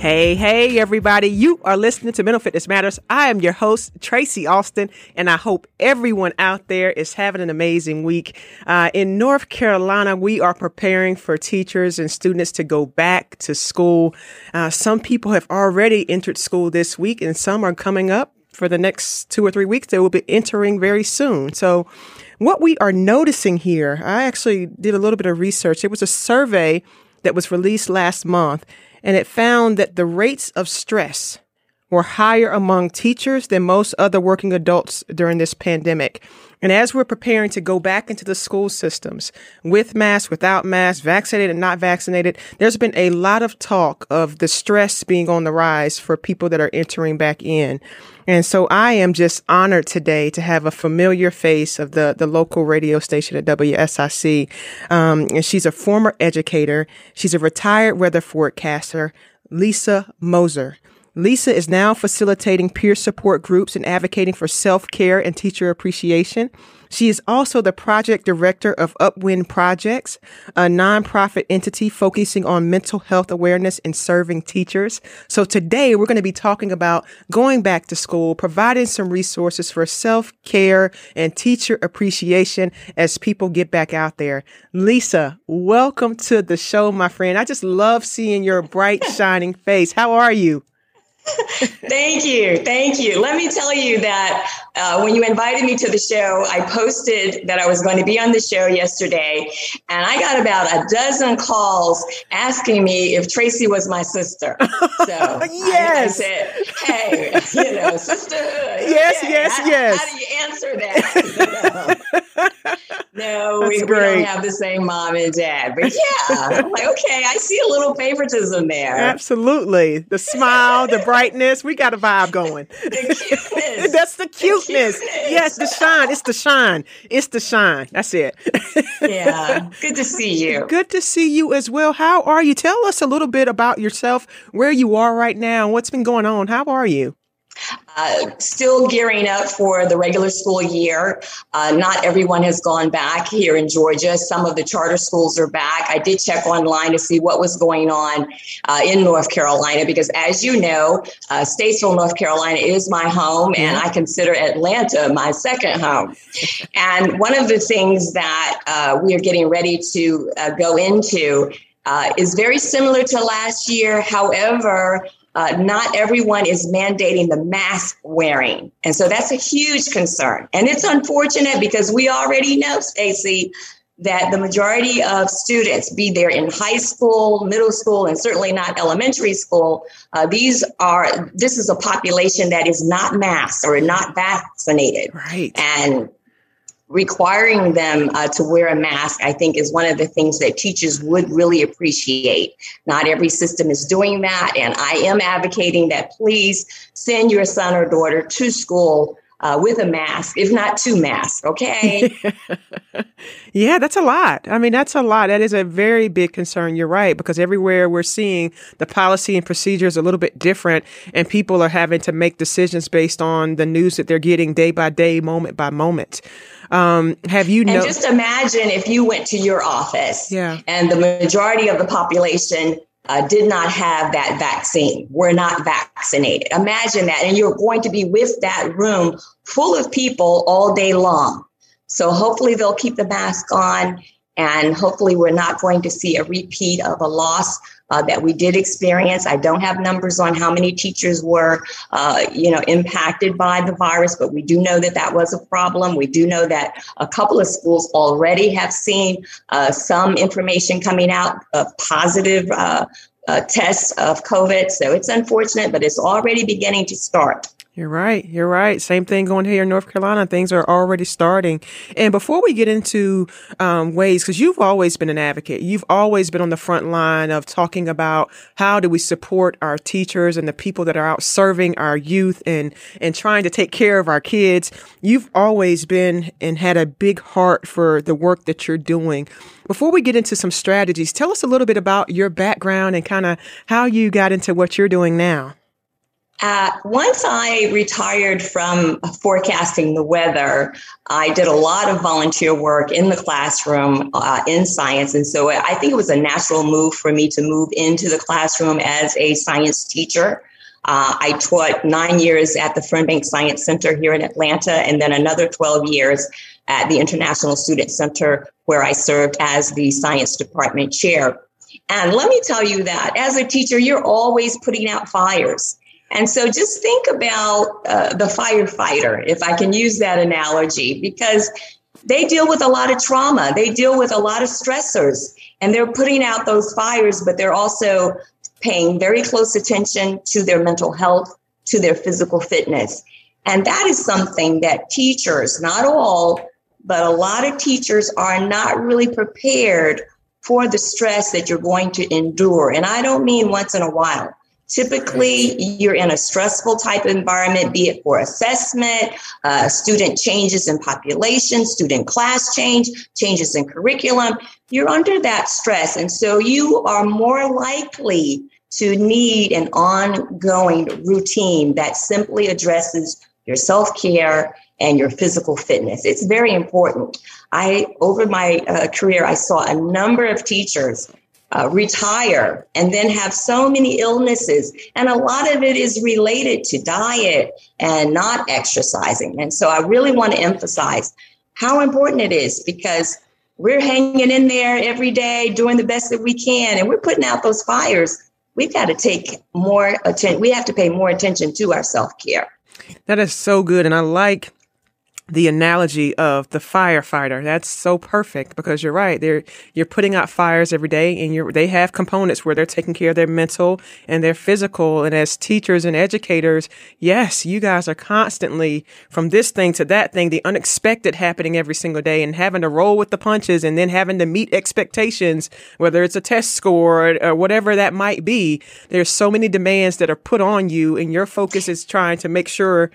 Hey, hey, everybody. You are listening to Mental Fitness Matters. I am your host, Tracy Austin, and I hope everyone out there is having an amazing week. Uh, in North Carolina, we are preparing for teachers and students to go back to school. Uh, some people have already entered school this week, and some are coming up for the next two or three weeks. They will be entering very soon. So, what we are noticing here, I actually did a little bit of research. It was a survey that was released last month and it found that the rates of stress were higher among teachers than most other working adults during this pandemic. And as we're preparing to go back into the school systems with masks, without masks, vaccinated and not vaccinated, there's been a lot of talk of the stress being on the rise for people that are entering back in. And so I am just honored today to have a familiar face of the, the local radio station at WSIC. Um, and she's a former educator. She's a retired weather forecaster, Lisa Moser. Lisa is now facilitating peer support groups and advocating for self care and teacher appreciation. She is also the project director of Upwind Projects, a nonprofit entity focusing on mental health awareness and serving teachers. So today we're going to be talking about going back to school, providing some resources for self care and teacher appreciation as people get back out there. Lisa, welcome to the show, my friend. I just love seeing your bright, shining face. How are you? Thank you. Thank you. Let me tell you that uh, when you invited me to the show, I posted that I was going to be on the show yesterday, and I got about a dozen calls asking me if Tracy was my sister. So yes. I, I, said, hey, you know, sister. Yes, yeah, yes, how, yes. How do you answer that? no, we, we, don't have the same mom and dad. But yeah, I'm like, okay, I see a little favoritism there. Absolutely. The smile, the brightness. We got a vibe going. The That's the cuteness. the cuteness. Yes, the shine. It's the shine. It's the shine. That's it. yeah. Good to see you. Good to see you as well. How are you? Tell us a little bit about yourself, where you are right now, what's been going on. How are you? Uh, still gearing up for the regular school year. Uh, not everyone has gone back here in Georgia. Some of the charter schools are back. I did check online to see what was going on uh, in North Carolina because, as you know, uh, Statesville, North Carolina is my home, and I consider Atlanta my second home. and one of the things that uh, we are getting ready to uh, go into is very similar to last year. However, uh, not everyone is mandating the mask wearing. And so that's a huge concern. And it's unfortunate because we already know, Stacy, that the majority of students, be there in high school, middle school, and certainly not elementary school, uh, these are this is a population that is not masked or not vaccinated. Right. And requiring them uh, to wear a mask, I think, is one of the things that teachers would really appreciate. Not every system is doing that. And I am advocating that please send your son or daughter to school uh, with a mask, if not two masks, okay? yeah, that's a lot. I mean, that's a lot. That is a very big concern. You're right, because everywhere we're seeing the policy and procedures a little bit different, and people are having to make decisions based on the news that they're getting day by day, moment by moment. Um, have you know? And just imagine if you went to your office, yeah. and the majority of the population uh, did not have that vaccine, were not vaccinated. Imagine that. And you're going to be with that room full of people all day long. So hopefully they'll keep the mask on and hopefully we're not going to see a repeat of a loss uh, that we did experience. I don't have numbers on how many teachers were, uh, you know, impacted by the virus, but we do know that that was a problem. We do know that a couple of schools already have seen uh, some information coming out of positive uh, uh, tests of COVID. So it's unfortunate, but it's already beginning to start. You're right. You're right. Same thing going here in North Carolina. Things are already starting. And before we get into um, ways, because you've always been an advocate, you've always been on the front line of talking about how do we support our teachers and the people that are out serving our youth and and trying to take care of our kids. You've always been and had a big heart for the work that you're doing. Before we get into some strategies, tell us a little bit about your background and kind of how you got into what you're doing now. Uh, once I retired from forecasting the weather, I did a lot of volunteer work in the classroom uh, in science. And so I think it was a natural move for me to move into the classroom as a science teacher. Uh, I taught nine years at the Fernbank Science Center here in Atlanta, and then another 12 years at the International Student Center, where I served as the science department chair. And let me tell you that as a teacher, you're always putting out fires. And so just think about uh, the firefighter, if I can use that analogy, because they deal with a lot of trauma, they deal with a lot of stressors, and they're putting out those fires, but they're also paying very close attention to their mental health, to their physical fitness. And that is something that teachers, not all, but a lot of teachers are not really prepared for the stress that you're going to endure. And I don't mean once in a while. Typically, you're in a stressful type of environment, be it for assessment, uh, student changes in population, student class change, changes in curriculum. You're under that stress. And so you are more likely to need an ongoing routine that simply addresses your self care and your physical fitness. It's very important. I, over my uh, career, I saw a number of teachers uh, retire and then have so many illnesses. And a lot of it is related to diet and not exercising. And so I really want to emphasize how important it is because we're hanging in there every day, doing the best that we can, and we're putting out those fires. We've got to take more attention. We have to pay more attention to our self care. That is so good. And I like the analogy of the firefighter. That's so perfect because you're right. They're you're putting out fires every day and you're they have components where they're taking care of their mental and their physical. And as teachers and educators, yes, you guys are constantly from this thing to that thing, the unexpected happening every single day and having to roll with the punches and then having to meet expectations, whether it's a test score or, or whatever that might be. There's so many demands that are put on you and your focus is trying to make sure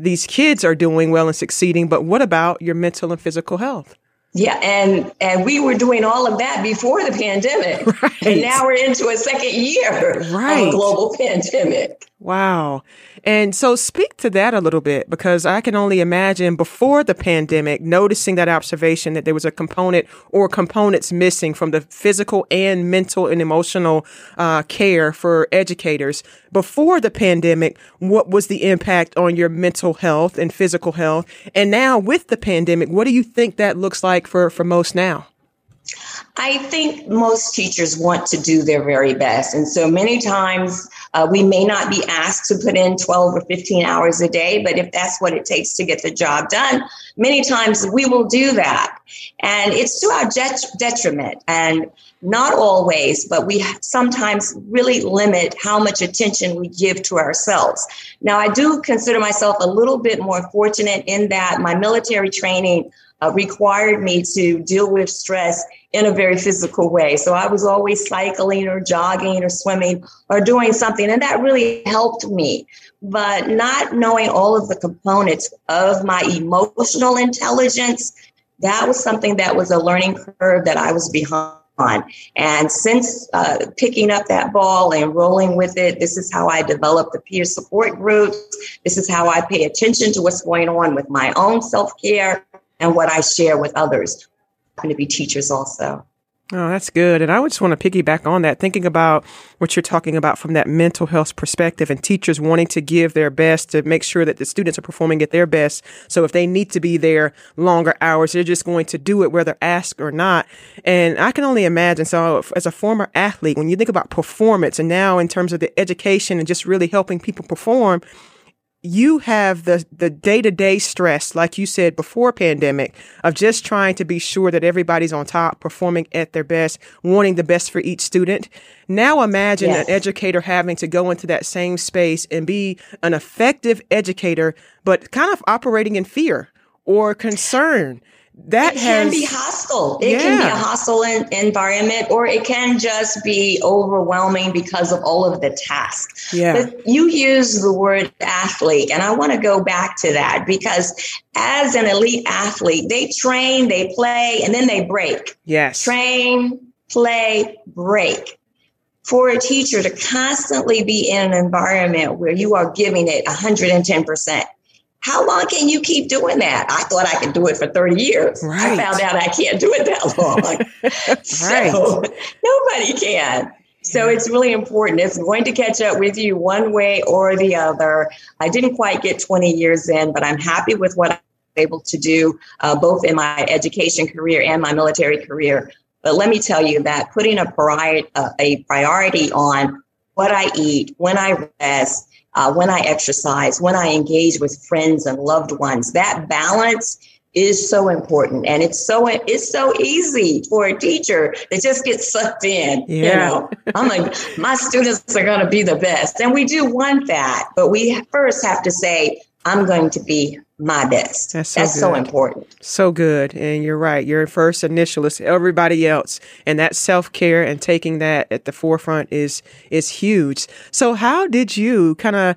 these kids are doing well and succeeding, but what about your mental and physical health? Yeah, and and we were doing all of that before the pandemic, right. and now we're into a second year right. of a global pandemic. Wow. And so speak to that a little bit because I can only imagine before the pandemic noticing that observation that there was a component or components missing from the physical and mental and emotional uh, care for educators. Before the pandemic, what was the impact on your mental health and physical health? And now with the pandemic, what do you think that looks like for, for most now? I think most teachers want to do their very best. And so many times uh, we may not be asked to put in 12 or 15 hours a day, but if that's what it takes to get the job done, many times we will do that. And it's to our detriment. And not always, but we sometimes really limit how much attention we give to ourselves. Now, I do consider myself a little bit more fortunate in that my military training uh, required me to deal with stress in a very physical way. So I was always cycling or jogging or swimming or doing something, and that really helped me. But not knowing all of the components of my emotional intelligence, that was something that was a learning curve that I was behind. And since uh, picking up that ball and rolling with it, this is how I develop the peer support groups. This is how I pay attention to what's going on with my own self care and what I share with others. I'm going to be teachers also. Oh, that's good. And I would just want to piggyback on that, thinking about what you're talking about from that mental health perspective and teachers wanting to give their best to make sure that the students are performing at their best. So if they need to be there longer hours, they're just going to do it whether asked or not. And I can only imagine. So as a former athlete, when you think about performance and now in terms of the education and just really helping people perform, you have the the day-to-day stress like you said before pandemic of just trying to be sure that everybody's on top performing at their best wanting the best for each student now imagine yes. an educator having to go into that same space and be an effective educator but kind of operating in fear or concern that it has, can be hostile. It yeah. can be a hostile in, environment, or it can just be overwhelming because of all of the tasks. Yeah. But you use the word athlete, and I want to go back to that because as an elite athlete, they train, they play, and then they break. Yes. Train, play, break. for a teacher to constantly be in an environment where you are giving it 110%. How long can you keep doing that? I thought I could do it for 30 years. Right. I found out I can't do it that long. right. So nobody can. So it's really important. It's going to catch up with you one way or the other. I didn't quite get 20 years in, but I'm happy with what I'm able to do, uh, both in my education career and my military career. But let me tell you that putting a, priori- uh, a priority on what I eat, when I rest, uh, when I exercise, when I engage with friends and loved ones, that balance is so important. And it's so it's so easy for a teacher to just get sucked in yeah. you know? I'm like my students are going to be the best. And we do want that but we first have to say i'm going to be my best. That's so, That's so important. So good. And you're right. Your first initial is everybody else. And that self care and taking that at the forefront is is huge. So how did you kind of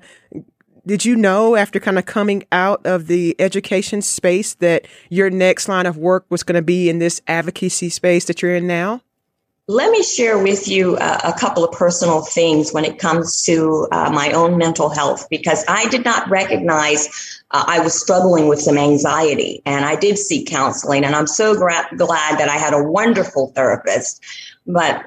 did you know after kind of coming out of the education space that your next line of work was going to be in this advocacy space that you're in now? Let me share with you uh, a couple of personal things when it comes to uh, my own mental health because I did not recognize uh, I was struggling with some anxiety and I did seek counseling. And I'm so gra- glad that I had a wonderful therapist. But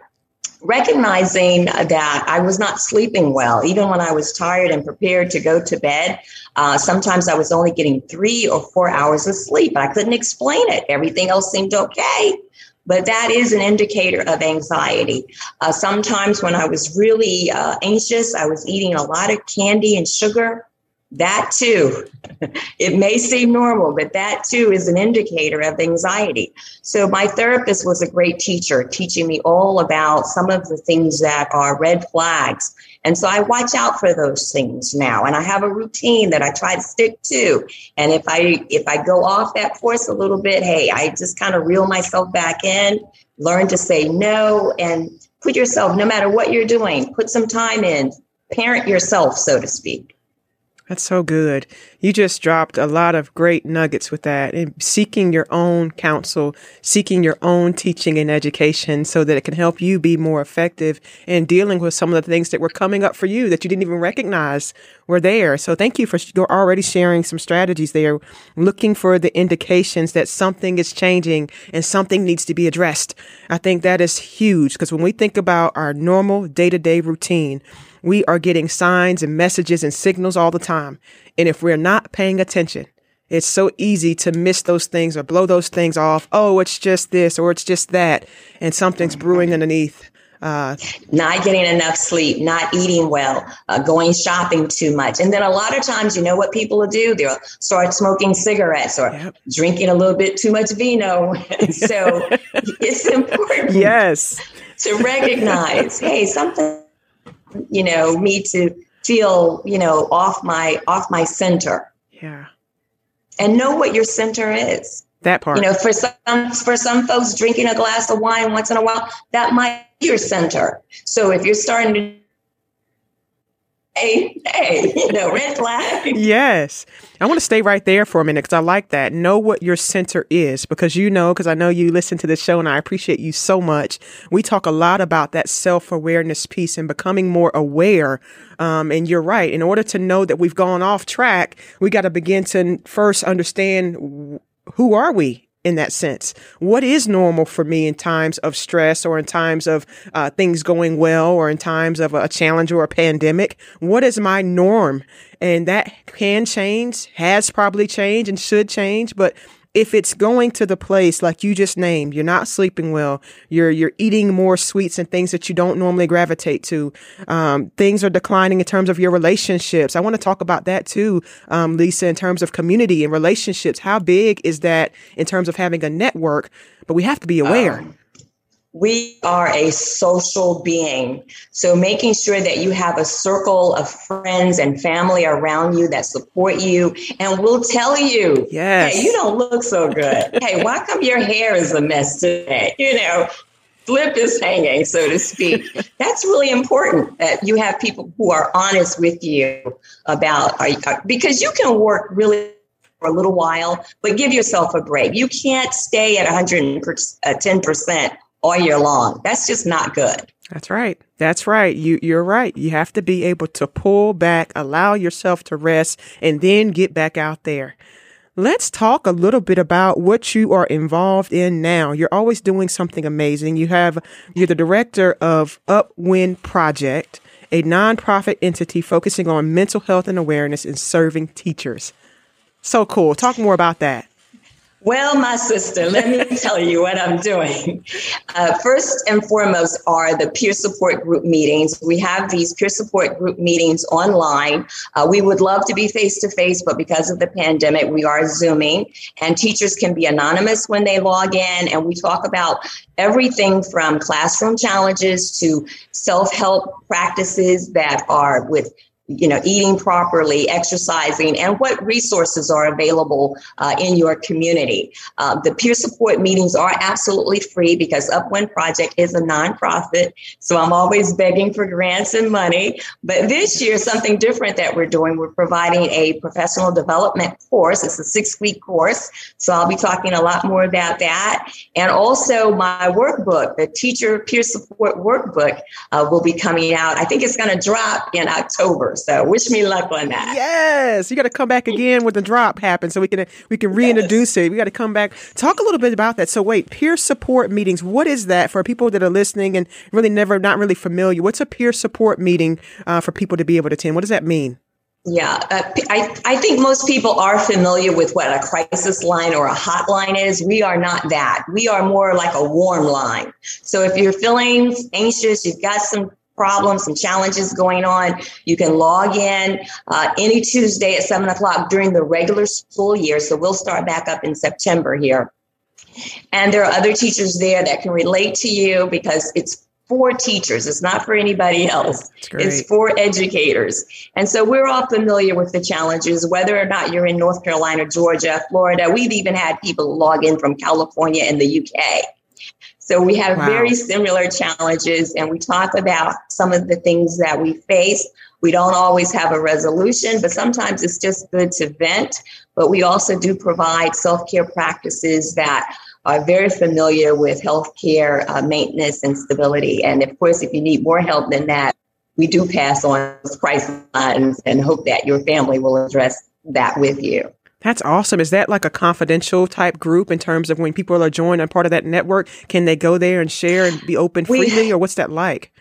recognizing that I was not sleeping well, even when I was tired and prepared to go to bed. Uh, sometimes I was only getting three or four hours of sleep. I couldn't explain it. Everything else seemed okay but that is an indicator of anxiety. Uh, sometimes when I was really uh, anxious, I was eating a lot of candy and sugar. That too, it may seem normal, but that too is an indicator of anxiety. So, my therapist was a great teacher, teaching me all about some of the things that are red flags and so I watch out for those things now. And I have a routine that I try to stick to. And if I if I go off that course a little bit, hey, I just kind of reel myself back in, learn to say no and put yourself, no matter what you're doing, put some time in, parent yourself, so to speak. That's so good. You just dropped a lot of great nuggets with that and seeking your own counsel, seeking your own teaching and education so that it can help you be more effective in dealing with some of the things that were coming up for you that you didn't even recognize were there. So thank you for you're already sharing some strategies there, looking for the indications that something is changing and something needs to be addressed. I think that is huge because when we think about our normal day to day routine, we are getting signs and messages and signals all the time. And if we're not paying attention, it's so easy to miss those things or blow those things off. Oh, it's just this or it's just that. And something's brewing underneath. Uh, not getting enough sleep, not eating well, uh, going shopping too much. And then a lot of times, you know what people will do? They'll start smoking cigarettes or yep. drinking a little bit too much vino. so it's important. Yes. To recognize, hey, something you know, me to feel, you know, off my off my center. Yeah. And know what your center is. That part. You know, for some for some folks drinking a glass of wine once in a while, that might be your center. So if you're starting to hey, hey, you know, red flag. Yes. I want to stay right there for a minute because I like that. Know what your center is because you know, because I know you listen to this show and I appreciate you so much. We talk a lot about that self awareness piece and becoming more aware. Um, and you're right. In order to know that we've gone off track, we got to begin to first understand who are we in that sense. What is normal for me in times of stress or in times of uh, things going well or in times of a challenge or a pandemic? What is my norm? And that can change, has probably changed and should change, but if it's going to the place like you just named, you're not sleeping well, you're you're eating more sweets and things that you don't normally gravitate to. Um, things are declining in terms of your relationships. I want to talk about that too, um, Lisa, in terms of community and relationships. How big is that in terms of having a network? But we have to be aware. Um, we are a social being. So making sure that you have a circle of friends and family around you that support you and will tell you, yes. hey, you don't look so good. hey, why come your hair is a mess today? You know, flip is hanging, so to speak. That's really important that you have people who are honest with you about, uh, uh, because you can work really for a little while, but give yourself a break. You can't stay at 110% all year long. That's just not good. That's right. That's right. You you're right. You have to be able to pull back, allow yourself to rest, and then get back out there. Let's talk a little bit about what you are involved in now. You're always doing something amazing. You have you're the director of Upwind Project, a nonprofit entity focusing on mental health and awareness and serving teachers. So cool. Talk more about that. Well, my sister, let me tell you what I'm doing. Uh, first and foremost are the peer support group meetings. We have these peer support group meetings online. Uh, we would love to be face to face, but because of the pandemic, we are Zooming. And teachers can be anonymous when they log in. And we talk about everything from classroom challenges to self help practices that are with you know, eating properly, exercising, and what resources are available uh, in your community. Uh, the peer support meetings are absolutely free because Upwind Project is a nonprofit. So I'm always begging for grants and money. But this year, something different that we're doing, we're providing a professional development course. It's a six week course. So I'll be talking a lot more about that. And also my workbook, the teacher peer support workbook, uh, will be coming out. I think it's going to drop in October. So wish me luck on that. Yes, you got to come back again when the drop happens, so we can we can reintroduce yes. it. We got to come back. Talk a little bit about that. So wait, peer support meetings. What is that for people that are listening and really never not really familiar? What's a peer support meeting uh, for people to be able to attend? What does that mean? Yeah, uh, I, I think most people are familiar with what a crisis line or a hotline is. We are not that. We are more like a warm line. So if you're feeling anxious, you've got some problems, some challenges going on, you can log in uh, any Tuesday at seven o'clock during the regular school year. So we'll start back up in September here. And there are other teachers there that can relate to you because it's for teachers. It's not for anybody else. It's for educators. And so we're all familiar with the challenges, whether or not you're in North Carolina, Georgia, Florida. We've even had people log in from California and the UK. So we have wow. very similar challenges, and we talk about some of the things that we face. We don't always have a resolution, but sometimes it's just good to vent. But we also do provide self care practices that are very familiar with healthcare uh, maintenance and stability. And of course, if you need more help than that, we do pass on crisis lines and hope that your family will address that with you. That's awesome. Is that like a confidential type group in terms of when people are joining and part of that network? Can they go there and share and be open freely, we, or what's that like?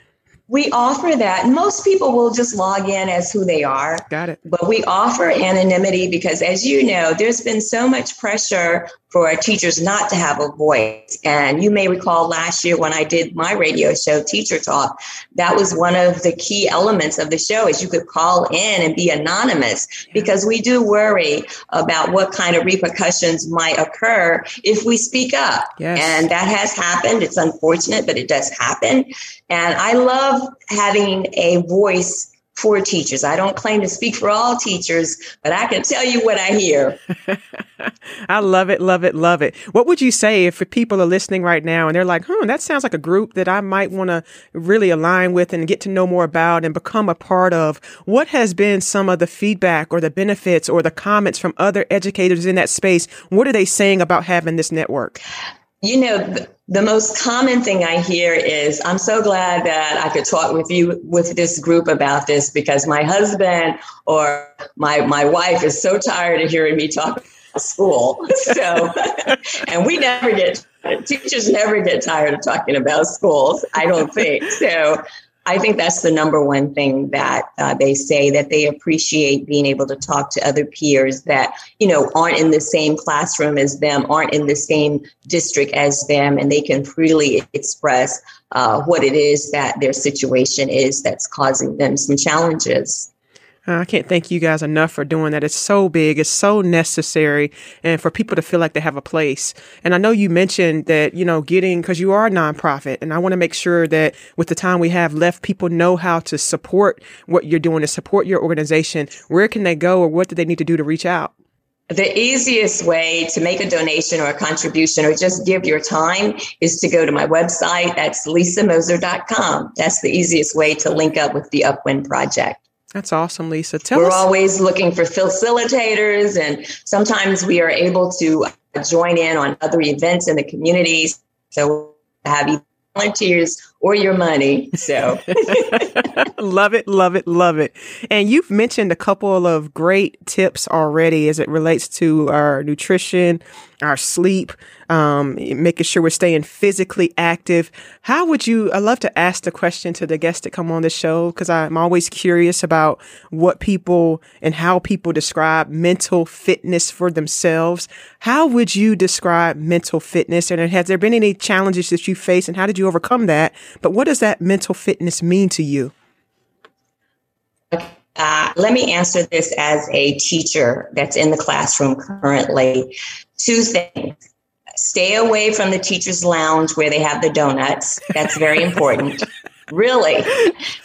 We offer that. Most people will just log in as who they are. Got it. But we offer anonymity because, as you know, there's been so much pressure for teachers not to have a voice. And you may recall last year when I did my radio show, Teacher Talk, that was one of the key elements of the show is you could call in and be anonymous because we do worry about what kind of repercussions might occur if we speak up. Yes. And that has happened. It's unfortunate, but it does happen. And I love having a voice for teachers. I don't claim to speak for all teachers, but I can tell you what I hear. I love it, love it, love it. What would you say if people are listening right now and they're like, hmm, that sounds like a group that I might want to really align with and get to know more about and become a part of? What has been some of the feedback or the benefits or the comments from other educators in that space? What are they saying about having this network? You know, the most common thing I hear is, I'm so glad that I could talk with you, with this group about this because my husband or my, my wife is so tired of hearing me talk about school. So, and we never get, teachers never get tired of talking about schools, I don't think. So I think that's the number one thing that uh, they say that they appreciate being able to talk to other peers that you know aren't in the same classroom as them, aren't in the same district as them, and they can freely express uh, what it is that their situation is that's causing them some challenges. I can't thank you guys enough for doing that. It's so big. It's so necessary and for people to feel like they have a place. And I know you mentioned that, you know, getting, cause you are a nonprofit and I want to make sure that with the time we have left, people know how to support what you're doing to support your organization. Where can they go or what do they need to do to reach out? The easiest way to make a donation or a contribution or just give your time is to go to my website. That's lisamoser.com. That's the easiest way to link up with the Upwind Project. That's awesome, Lisa. Tell We're us. always looking for facilitators, and sometimes we are able to uh, join in on other events in the communities. So have you volunteers or your money. So love it, love it, love it. And you've mentioned a couple of great tips already as it relates to our nutrition, our sleep, um, making sure we're staying physically active. How would you? I love to ask the question to the guests that come on the show because I'm always curious about what people and how people describe mental fitness for themselves. How would you describe mental fitness? And has there been any challenges that you face, and how did you overcome that? But what does that mental fitness mean to you? Uh, let me answer this as a teacher that's in the classroom currently. Two things. Stay away from the teacher's lounge where they have the donuts. That's very important. really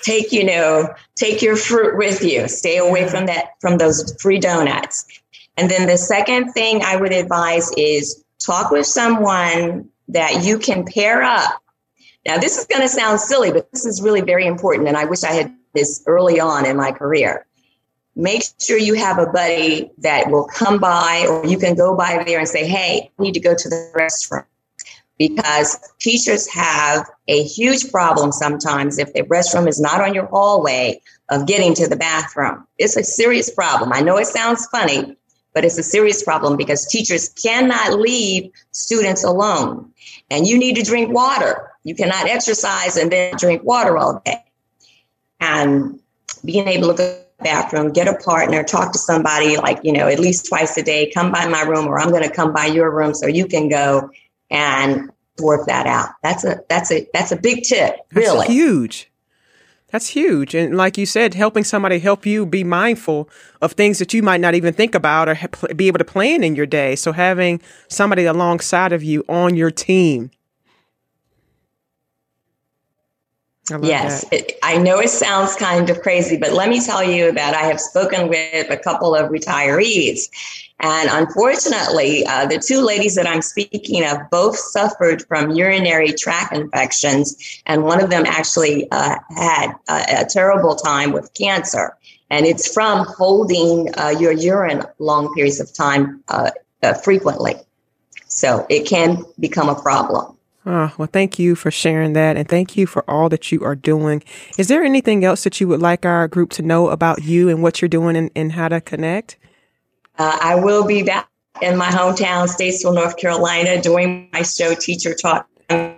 take you know take your fruit with you stay away from that from those free donuts and then the second thing i would advise is talk with someone that you can pair up now this is going to sound silly but this is really very important and i wish i had this early on in my career make sure you have a buddy that will come by or you can go by there and say, hey, I need to go to the restroom. Because teachers have a huge problem sometimes if the restroom is not on your hallway of getting to the bathroom. It's a serious problem. I know it sounds funny, but it's a serious problem because teachers cannot leave students alone. And you need to drink water. You cannot exercise and then drink water all day. And being able to go to the bathroom, get a partner, talk to somebody like, you know, at least twice a day, come by my room or I'm going to come by your room so you can go and work that out. That's a that's a that's a big tip, really. That's huge. That's huge. And like you said, helping somebody help you be mindful of things that you might not even think about or be able to plan in your day. So having somebody alongside of you on your team I yes, it, I know it sounds kind of crazy, but let me tell you that I have spoken with a couple of retirees. And unfortunately, uh, the two ladies that I'm speaking of both suffered from urinary tract infections. And one of them actually uh, had a, a, terrible time with cancer. And it's from holding uh, your urine long periods of time uh, uh, frequently. So it can become a problem. Oh, well, thank you for sharing that. And thank you for all that you are doing. Is there anything else that you would like our group to know about you and what you're doing and, and how to connect? Uh, I will be back in my hometown, Statesville, North Carolina, doing my show Teacher Talk in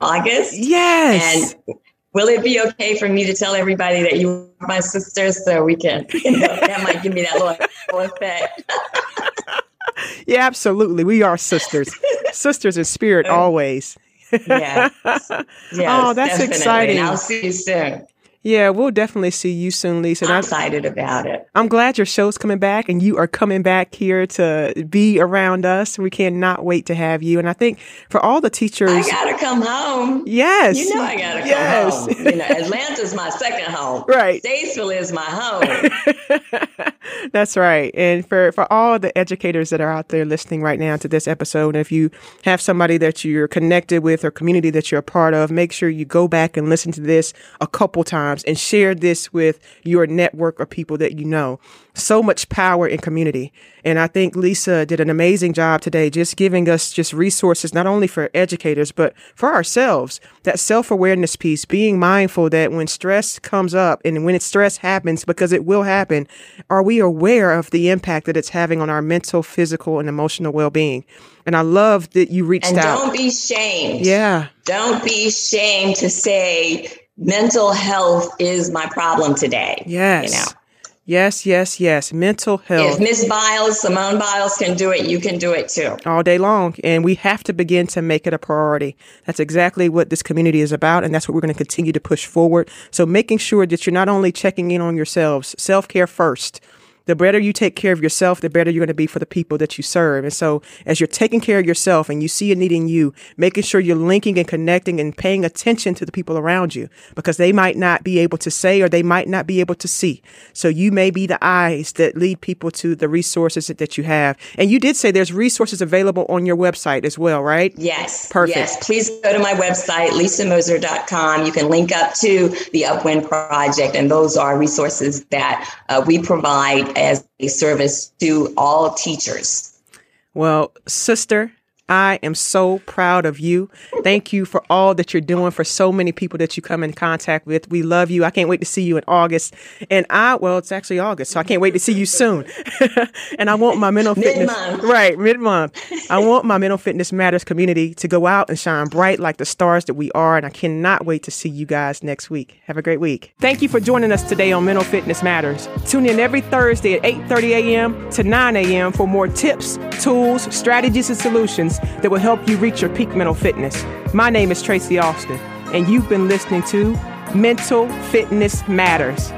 August. Yes. And will it be okay for me to tell everybody that you are my sisters so we can, you know, that might give me that little effect. yeah, absolutely. We are sisters. sisters in spirit always. yeah. Yes, oh, that's definitely. exciting. And I'll see you soon. Yeah, we'll definitely see you soon, Lisa. I'm excited about it. I'm glad your show's coming back and you are coming back here to be around us. We cannot wait to have you. And I think for all the teachers. I gotta come home. Yes. You know I gotta come yes. home. You know, Atlanta's my second home. Right. Statesville is my home. That's right. And for, for all the educators that are out there listening right now to this episode, if you have somebody that you're connected with or community that you're a part of, make sure you go back and listen to this a couple times and share this with your network of people that you know. So much power in community. And I think Lisa did an amazing job today, just giving us just resources, not only for educators, but for ourselves. That self awareness piece, being mindful that when stress comes up and when stress happens, because it will happen, are we aware of the impact that it's having on our mental, physical, and emotional well being? And I love that you reached and out. Don't be shamed. Yeah. Don't be shamed to say mental health is my problem today. Yes. You know? Yes, yes, yes. Mental health. If Miss Biles, Simone Biles can do it, you can do it too. All day long. And we have to begin to make it a priority. That's exactly what this community is about. And that's what we're going to continue to push forward. So making sure that you're not only checking in on yourselves, self care first the better you take care of yourself, the better you're going to be for the people that you serve. And so as you're taking care of yourself and you see a need in you, making sure you're linking and connecting and paying attention to the people around you because they might not be able to say or they might not be able to see. So you may be the eyes that lead people to the resources that, that you have. And you did say there's resources available on your website as well, right? Yes. Perfect. Yes. Please go to my website, lisamoser.com. You can link up to the Upwind Project, and those are resources that uh, we provide as a service to all teachers. Well, sister, I am so proud of you. Thank you for all that you're doing for so many people that you come in contact with. We love you. I can't wait to see you in August. And I, well, it's actually August, so I can't wait to see you soon. and I want my mental fitness, Mid-month. right, mid month. I want my mental fitness matters community to go out and shine bright like the stars that we are. And I cannot wait to see you guys next week. Have a great week. Thank you for joining us today on Mental Fitness Matters. Tune in every Thursday at 8:30 a.m. to 9 a.m. for more tips, tools, strategies, and solutions that will help you reach your peak mental fitness. My name is Tracy Austin, and you've been listening to Mental Fitness Matters.